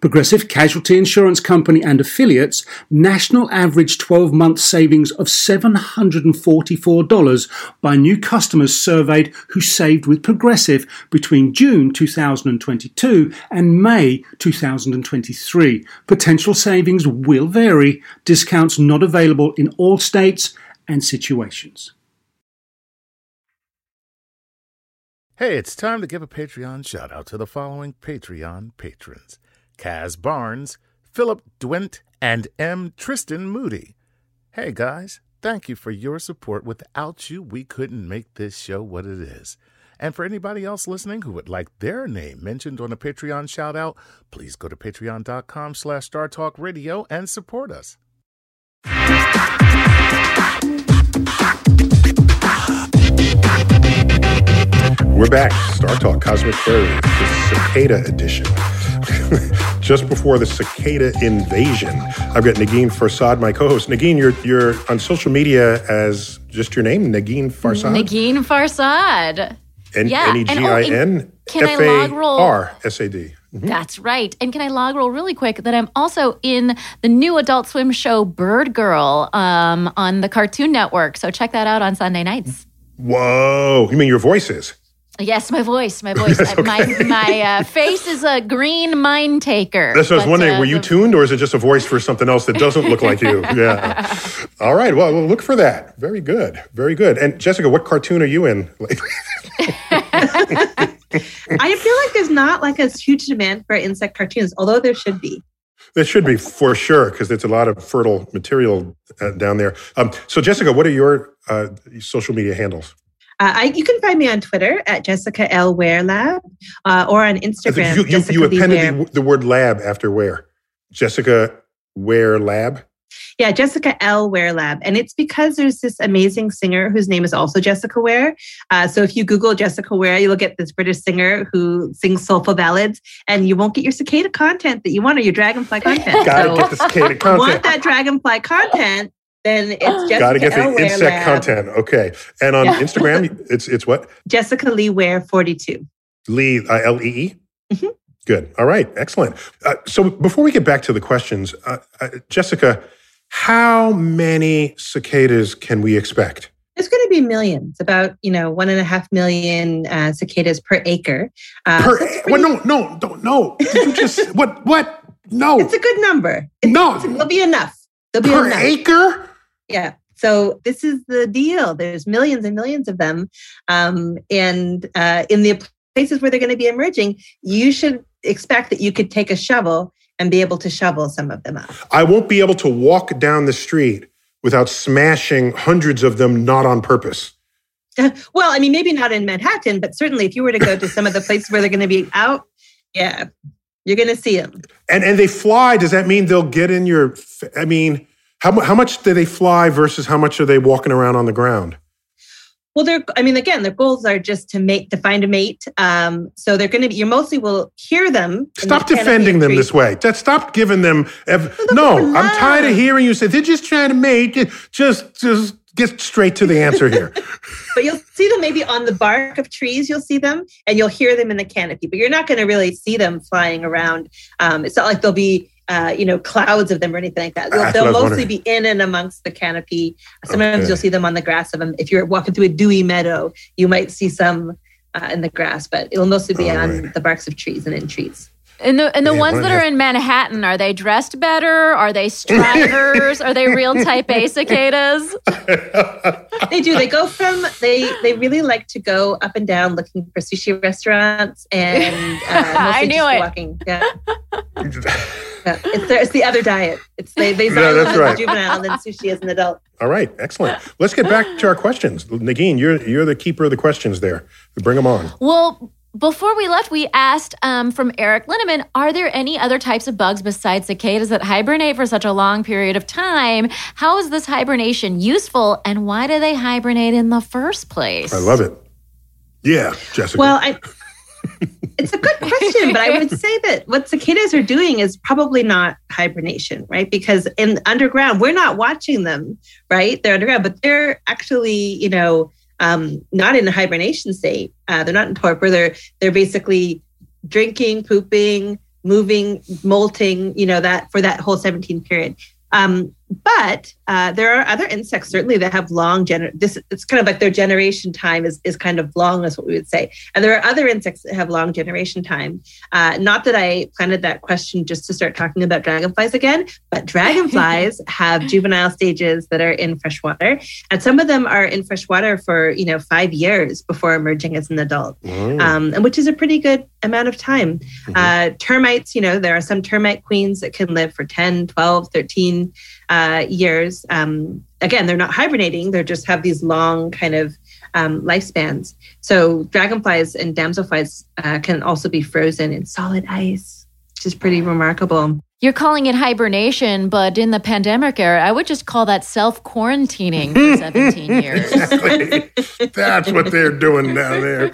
Progressive Casualty Insurance Company and affiliates national average 12 month savings of $744 by new customers surveyed who saved with Progressive between June 2022 and May 2023. Potential savings will vary, discounts not available in all states and situations. Hey, it's time to give a Patreon shout out to the following Patreon patrons Kaz Barnes, Philip Dewindt, and M. Tristan Moody. Hey guys, thank you for your support. Without you, we couldn't make this show what it is. And for anybody else listening who would like their name mentioned on a Patreon shout out, please go to patreon.com slash startalkradio and support us. We're back. Star Talk Cosmic Queries, the Cicada Edition. Just before the cicada invasion, I've got Negin Farsad, my co-host. Negin, you're you're on social media as just your name, Negin Farsad. Negin Farsad. N Yeah, G and- oh, I and N can I F A log roll- R S A D. That's right. And can I log roll really quick that I'm also in the new Adult Swim show Bird Girl um, on the Cartoon Network. So check that out on Sunday nights. Whoa! You mean your voice is? Yes, my voice, my voice, That's my my uh, face is a green mind taker. That's what I was wondering. uh, Were you the- tuned, or is it just a voice for something else that doesn't look like you? Yeah. All right. Well, we'll look for that. Very good. Very good. And Jessica, what cartoon are you in lately? I feel like there's not like a huge demand for insect cartoons, although there should be. There should be for sure because there's a lot of fertile material uh, down there. Um, so, Jessica, what are your uh, social media handles? Uh, I, you can find me on Twitter at Jessica L. Ware Lab uh, or on Instagram. you, you, you appended the, the word lab after where? Jessica Ware Lab. Yeah, Jessica L. Ware Lab. And it's because there's this amazing singer whose name is also Jessica Ware. Uh, so if you Google Jessica Ware, you'll get this British singer who sings soulful ballads, and you won't get your cicada content that you want or your dragonfly content. Gotta so get the cicada you want that dragonfly content, then it's Jessica Gotta get the insect Lab. content. Okay. And on Yeah. Instagram, it's it's what? Jessica Lee Ware 42. Lee, uh, L E E? Mhm. Good. All right. Excellent. Uh, so before we get back to the questions, uh, uh, Jessica, how many cicadas can we expect? It's going to be millions, about you know one and a half million uh, cicadas per acre. Uh, Per, so it's, well, no, no, don't, no. Did you just, what, what? No. it's a good number. It's, No. there'll be enough. There'll be per enough. acre? Yeah. So this is the deal. There's millions and millions of them, um, and uh, in the places where they're going to be emerging, you should expect that you could take a shovel and be able to shovel some of them up. I won't be able to walk down the street without smashing hundreds of them, not on purpose. Well, I mean, maybe not in Manhattan, but certainly if you were to go to some of the places where they're going to be out, yeah, you're going to see them. And and they fly. Does that mean they'll get in your? I mean, how how much do they fly versus how much are they walking around on the ground? Well, they're, I mean, again, their goals are just to mate, to find a mate. Um, so they're going to be, you mostly will hear them. the Stop defending them this way. Just stop giving them. Ev- no, I'm tired of hearing you say they're just trying to mate. Just just get straight to the answer here. But you'll see them maybe on the bark of trees, you'll see them, and you'll hear them in the canopy, but you're not going to really see them flying around. Um, it's not like they'll be, uh, you know, clouds of them or anything like that. They'll, they'll what I was mostly wondering. be in and amongst the canopy. Sometimes Okay. you'll see them on the grass of them. If you're walking through a dewy meadow, you might see some uh, in the grass, but it'll mostly be All on right. the barks of trees and in trees. And the and the Man, ones that are in Manhattan, are they dressed better? Are they striders? are they real type A cicadas? they do. They go from they they really like to go up and down looking for sushi restaurants and uh, I knew just it. walking. Yeah. Yeah, it's, the, it's the other diet. It's they they Yeah, xylophone that's as right. a juvenile and then sushi as an adult. All right, excellent. Let's get back to our questions. Negin, you're you're the keeper of the questions there. Bring them on. Well, before we left, we asked um, from Eric Linneman, are there any other types of bugs besides cicadas that hibernate for such a long period of time? How is this hibernation useful and why do they hibernate in the first place? I love it. Yeah, Jessica. Well, I It's a good question, but I would say that what cicadas are doing is probably not hibernation, right? Because in underground, we're not watching them, right? They're underground, but they're actually, you know, um, not in a hibernation state. Uh, they're not in torpor. They're they're basically drinking, pooping, moving, molting. You know that for that whole 17 period. Um, but uh, there are other insects certainly that have long gener. This it's kind of like their generation time is is kind of long, is what we would say. And there are other insects that have long generation time. Uh, not that I planted that question just to start talking about dragonflies again, but dragonflies have juvenile stages that are in freshwater, and some of them are in freshwater for you know five years before emerging as an adult, mm. um, and which is a pretty good amount of time. Mm-hmm. Uh, termites, you know, there are some termite queens that can live for 10, 12, 13 uh, years. Um, again, they're not hibernating; they just have these long kind of um, lifespans. So dragonflies and damselflies uh, can also be frozen in solid ice, which is pretty remarkable. You're calling it hibernation, but in the pandemic era, I would just call that self quarantining for 17 years. exactly. That's what they're doing down there.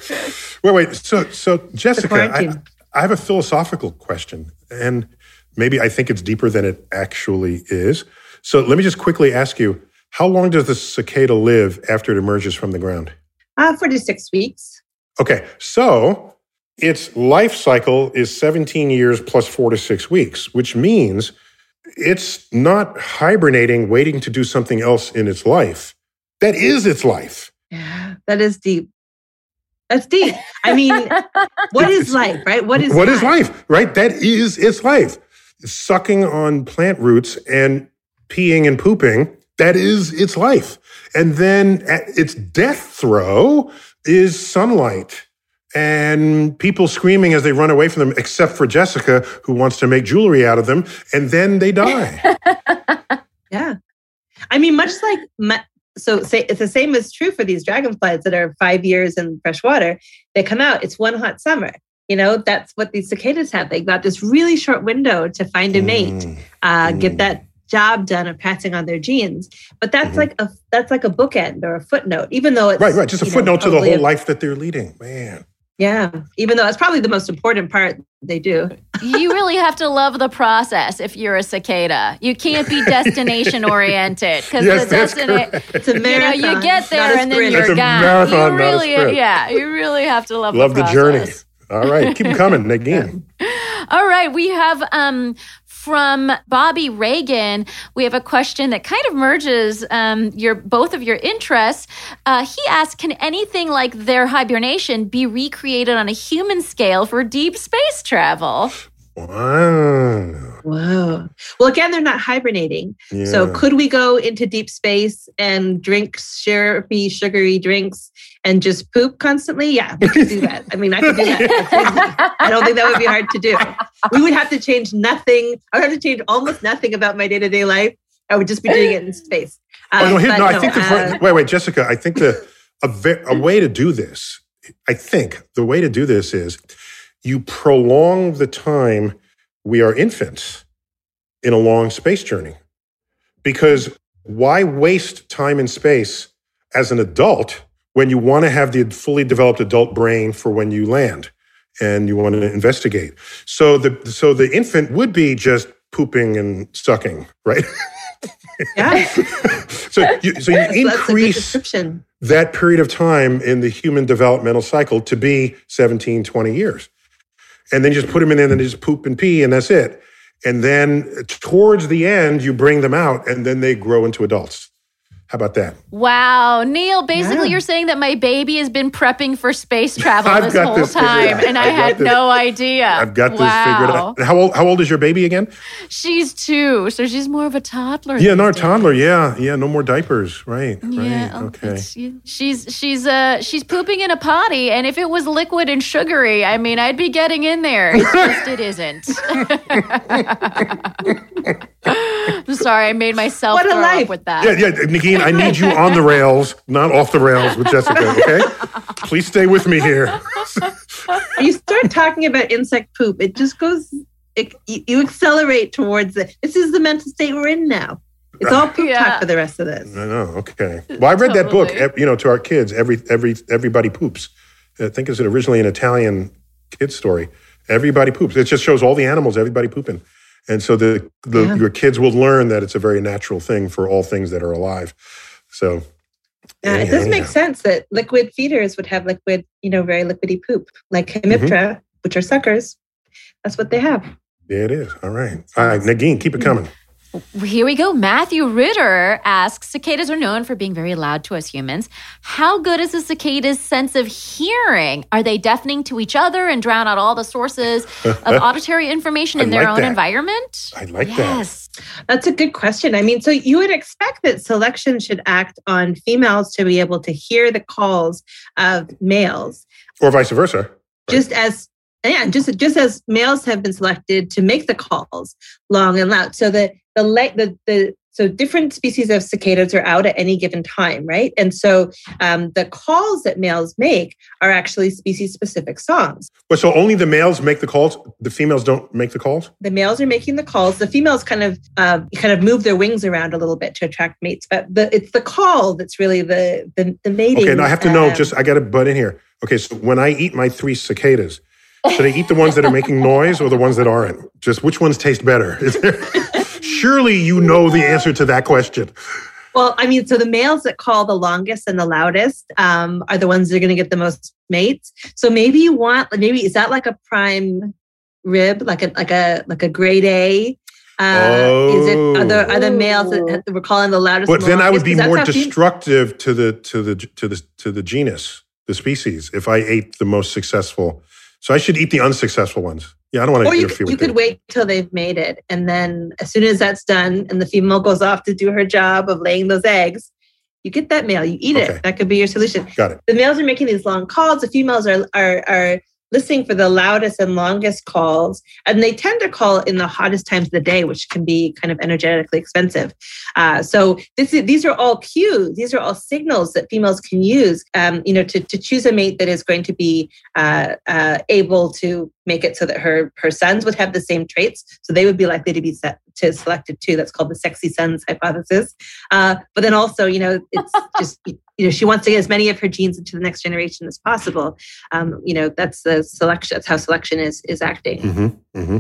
Wait, wait. So, so Jessica, I, I have a philosophical question, and maybe I think it's deeper than it actually is. So let me just quickly ask you how long does the cicada live after it emerges from the ground? Uh, four to six weeks. Okay. So its life cycle is 17 years plus four to six weeks, which means it's not hibernating, waiting to do something else in its life. That is its life. Yeah, that is deep. That's deep. I mean, what is life, right? What is what life? is life, right? That is its life. Sucking on plant roots and peeing and pooping. That is its life. And then its death throe is sunlight and people screaming as they run away from them, except for Jessica, who wants to make jewelry out of them. And then they die. yeah. I mean, much like, so say, it's the same is true for these dragonflies that are five years in fresh water. They come out, it's one hot summer. You know, that's what these cicadas have. They got this really short window to find a mate, mm. Uh, mm. get that job done of passing on their genes. But that's mm-hmm. like a that's like a bookend or a footnote, even though it's right, right, just a footnote know, to the whole a, life that they're leading. Man. Yeah, even though it's probably the most important part they do. you really have to love the process if you're a cicada. You can't be destination oriented because yes, the destination. It's a marathon. You, know, you get there and then you're gone. Marathon, you really, yeah, you really have to love. Love the, the journey. All right, keep coming, again. All right, we have um, from Bobby Reagan, we have a question that kind of merges um, your both of your interests. Uh, he asked, "Can anything like their hibernation be recreated on a human scale for deep space travel?" Wow. Whoa. Well, again, they're not hibernating. Yeah. So, could we go into deep space and drink syrupy, sugary drinks and just poop constantly? Yeah, we could do that. I mean, I could do that. I don't think that would be hard to do. We would have to change nothing. I would have to change almost nothing about my day to day life. I would just be doing it in space. Um, oh, no, here, no, I think the, uh, wait, wait, Jessica, I think the a, a way to do this, I think the way to do this is you prolong the time we are infants in a long space journey. Because why waste time in space as an adult when you want to have the fully developed adult brain for when you land and you want to investigate? So the so the infant would be just pooping and sucking, right? Yeah. so you so you increase that period of time in the human developmental cycle to be 17, 20 years and then you just put them in there and they just poop and pee and that's it. And then towards the end, you bring them out and then they grow into adults. How about that? Wow. Neil, basically, yeah. you're saying that my baby has been prepping for space travel this whole this time, and I had this, no idea. I've got wow. this figured out. How old, how old is your baby again? She's two, so she's more of a toddler. Yeah, no, toddler. Yeah, yeah, no more diapers. Right, yeah, right. Okay. She's she's uh she's pooping in a potty, and if it was liquid and sugary, I mean, I'd be getting in there. It's just it isn't. I'm sorry, I made myself what a life. with that. Yeah, yeah, Negin, I need you on the rails, not off the rails with Jessica. Okay, please stay with me here. you start talking about insect poop, it just goes. It, you accelerate towards it. This is the mental state we're in now. It's all poop yeah. talk for the rest of this. I know. Okay. Well, I read totally. that book. You know, to our kids, every every everybody poops. I think it's originally an Italian kid's story. Everybody poops. It just shows all the animals, everybody pooping. And so the, the Yeah. your kids will learn that it's a very natural thing for all things that are alive. So Yeah, it does make sense that liquid feeders would have liquid, you know, very liquidy poop, like mm-hmm. Hemiptera, which are suckers. That's what they have. Yeah, it is. All right. All right, Negin, keep it mm. coming. Here we go. Matthew Ritter asks Cicadas are known for being very loud to us humans. How good is a cicada's sense of hearing? Are they deafening to each other and drown out all the sources of auditory information in I their like own that. environment? I like that. yes. That's a good question. I mean, so you would expect that selection should act on females to be able to hear the calls of males, Or vice versa. just as yeah, just just as males have been selected to make the calls long and loud. So the the the the so different species of cicadas are out at any given time, right? And so um, the calls that males make are actually species specific songs. But so only the males make the calls. The females don't make the calls. the males are making the calls. The females kind of uh, kind of move their wings around a little bit to attract mates, but the, it's the call that's really the the, the mating. Okay, now I have to know. um, Just I got to butt in here. Okay, so when I eat my three cicadas, should I eat the ones that are making noise or the ones that aren't? Just which ones taste better? There, surely you know the answer to that question. well, I mean, so the males that call the longest and the loudest um, are the ones that are going to get the most mates. So maybe you want maybe is that like a prime rib, like a like a like a grade A. Uh, Is it are the are the males that that we're calling the loudest? But then I would be more destructive to the to the to the to the genus, the species, if I ate the most successful. So I should eat the unsuccessful ones. Yeah, I don't want to or you, interfere could- you with could them. wait till they've made it and then as soon as that's done and the female goes off to do her job of laying those eggs you get that male you eat Okay. it that could be your solution Got it. the males are making these long calls the females are are are listening for the loudest and longest calls and they tend to call in the hottest times of the day which can be kind of energetically expensive. Uh, so this is, these are all cues these are all signals that females can use um, you know to, to choose a mate that is going to be uh, uh, able to make it so that her her sons would have the same traits. So they would be likely to be set to selected too. That's called the sexy sons hypothesis. Uh, but then also you know it's just you know she wants to get as many of her genes into the next generation as possible um, you know that's the selection that's how selection is is acting Mm-hmm. Mm-hmm.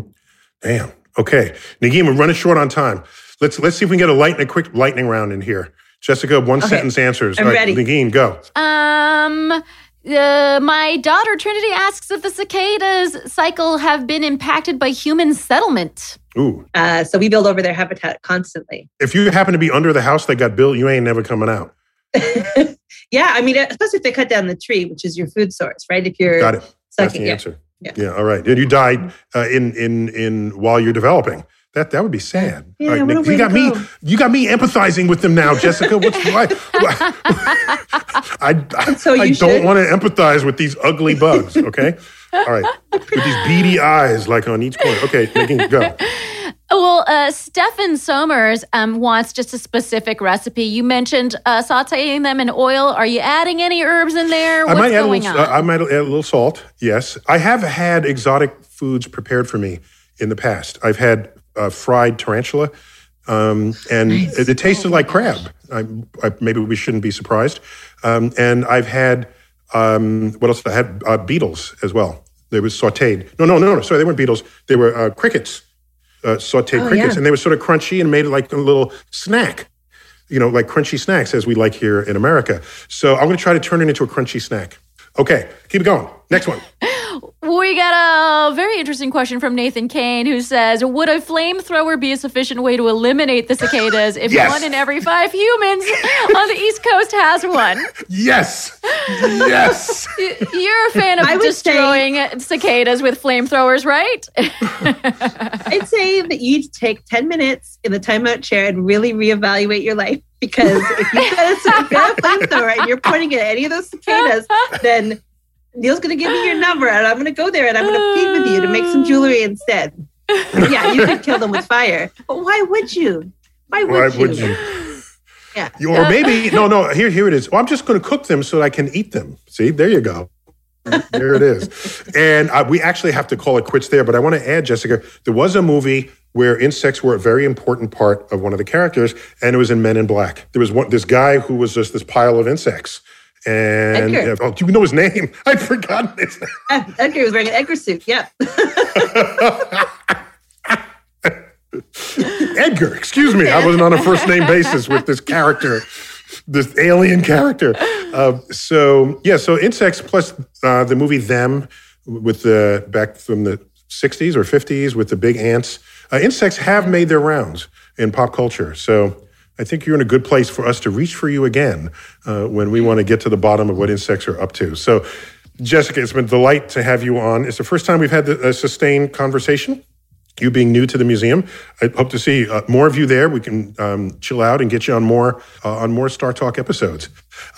Damn. Okay, Negin, we're running short on time. Let's let's see if we can get a lightning, a quick lightning round in here. Jessica, one Okay. sentence answers. I'm All right, ready. Negin, go. Um, uh, my daughter Trinity asks if the cicadas cycle have been impacted by human settlement. Ooh, uh, so we build over their habitat constantly if you happen to be under the house that got built, you ain't never coming out. yeah i mean especially if they cut down the tree which is your food source right if you're Got it. That's the yeah. answer. Yeah. Yeah. All right. And you died uh, in in in while you're developing. That that would be sad. Yeah, right, Nick, you got me. You got me empathizing with them now, Jessica. What's why? why- I I, So I don't want to empathize with these ugly bugs. Okay. All right. With these beady eyes, like on each corner. Okay, Nikki, go. Well, uh, Stefan Somers um, wants just a specific recipe. You mentioned uh, sauteing them in oil. Are you adding any herbs in there? I What's might add a going little. uh, on? I might add a little salt. Yes, I have had exotic foods prepared for me in the past. I've had uh, fried tarantula, um, and it, it tasted like crab. I, I, maybe we shouldn't be surprised. Um, and I've had um, what else? I had uh, beetles as well. They were sautéed. No, no, no, no. Sorry, they weren't beetles. They were uh, crickets, uh, sautéed Oh, crickets, yeah. and they were sort of crunchy and made like a little snack you know, like crunchy snacks as we like here in America. So I'm going to try to turn it into a crunchy snack. Okay, keep it going. Next one. We got a very interesting question from Nathan Kane who says Would a flamethrower be a sufficient way to eliminate the cicadas if Yes. one in every five humans on the East Coast has one? Yes, yes. You're a fan of I would say- destroying cicadas with flamethrowers, right? I'd say that you need to take 10 minutes in the timeout chair and really reevaluate your life because if you've got a, if you've got a flamethrower and you're pointing at any of those cicadas, then Neil's going to give me your number and I'm going to go there and I'm going to plead with you to make some jewelry instead. yeah, you could kill them with fire. But why would you? Why would, Why you? would you? Yeah. You- Or maybe no, no. Here, here it is. Well, I'm just going to cook them so that I can eat them. See, there you go. There it is. And uh, we actually have to call it quits there. But I want to add, Jessica, there was a movie where insects were a very important part of one of the characters, and it was in Men in Black. There was one, this guy who was just this pile of insects, And yeah, oh, do you know his name? I'd forgotten his name. Ed- Edgar was wearing an Edgar suit. Yeah. Edgar, excuse me. I wasn't on a first name basis with this character, this alien character. Uh, so, yeah, so Insects plus uh, the movie Them with the back from the 60s or 50s with the big ants. Uh, insects have made their rounds in pop culture. So, I think you're in a good place for us to reach for you again uh, when we want to get to the bottom of what insects are up to. So, Jessica, it's been a delight to have you on. It's the first time we've had a sustained conversation you being new to the museum. I hope to see uh, more of you there. We can um, chill out and get you on more uh, on more Star Talk episodes.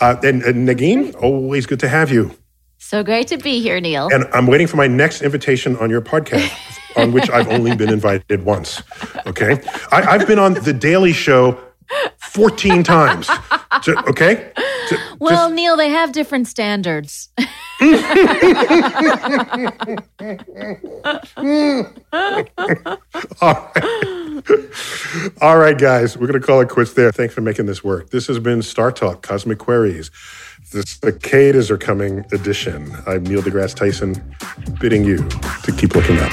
Uh, and, and Negin, always good to have you. So great to be here, Neil. And I'm waiting for my next invitation on your podcast, on which I've only been invited once. Okay, I, I've been on the Daily Show 14 times. So, okay. So, well, just- Neil, they have different standards. All right. All right, guys, we're going to call it quits there. Thanks for making this work. This has been Star Talk Cosmic Queries, the Cicadas Are Coming edition. I'm Neil deGrasse Tyson, bidding you to keep looking up.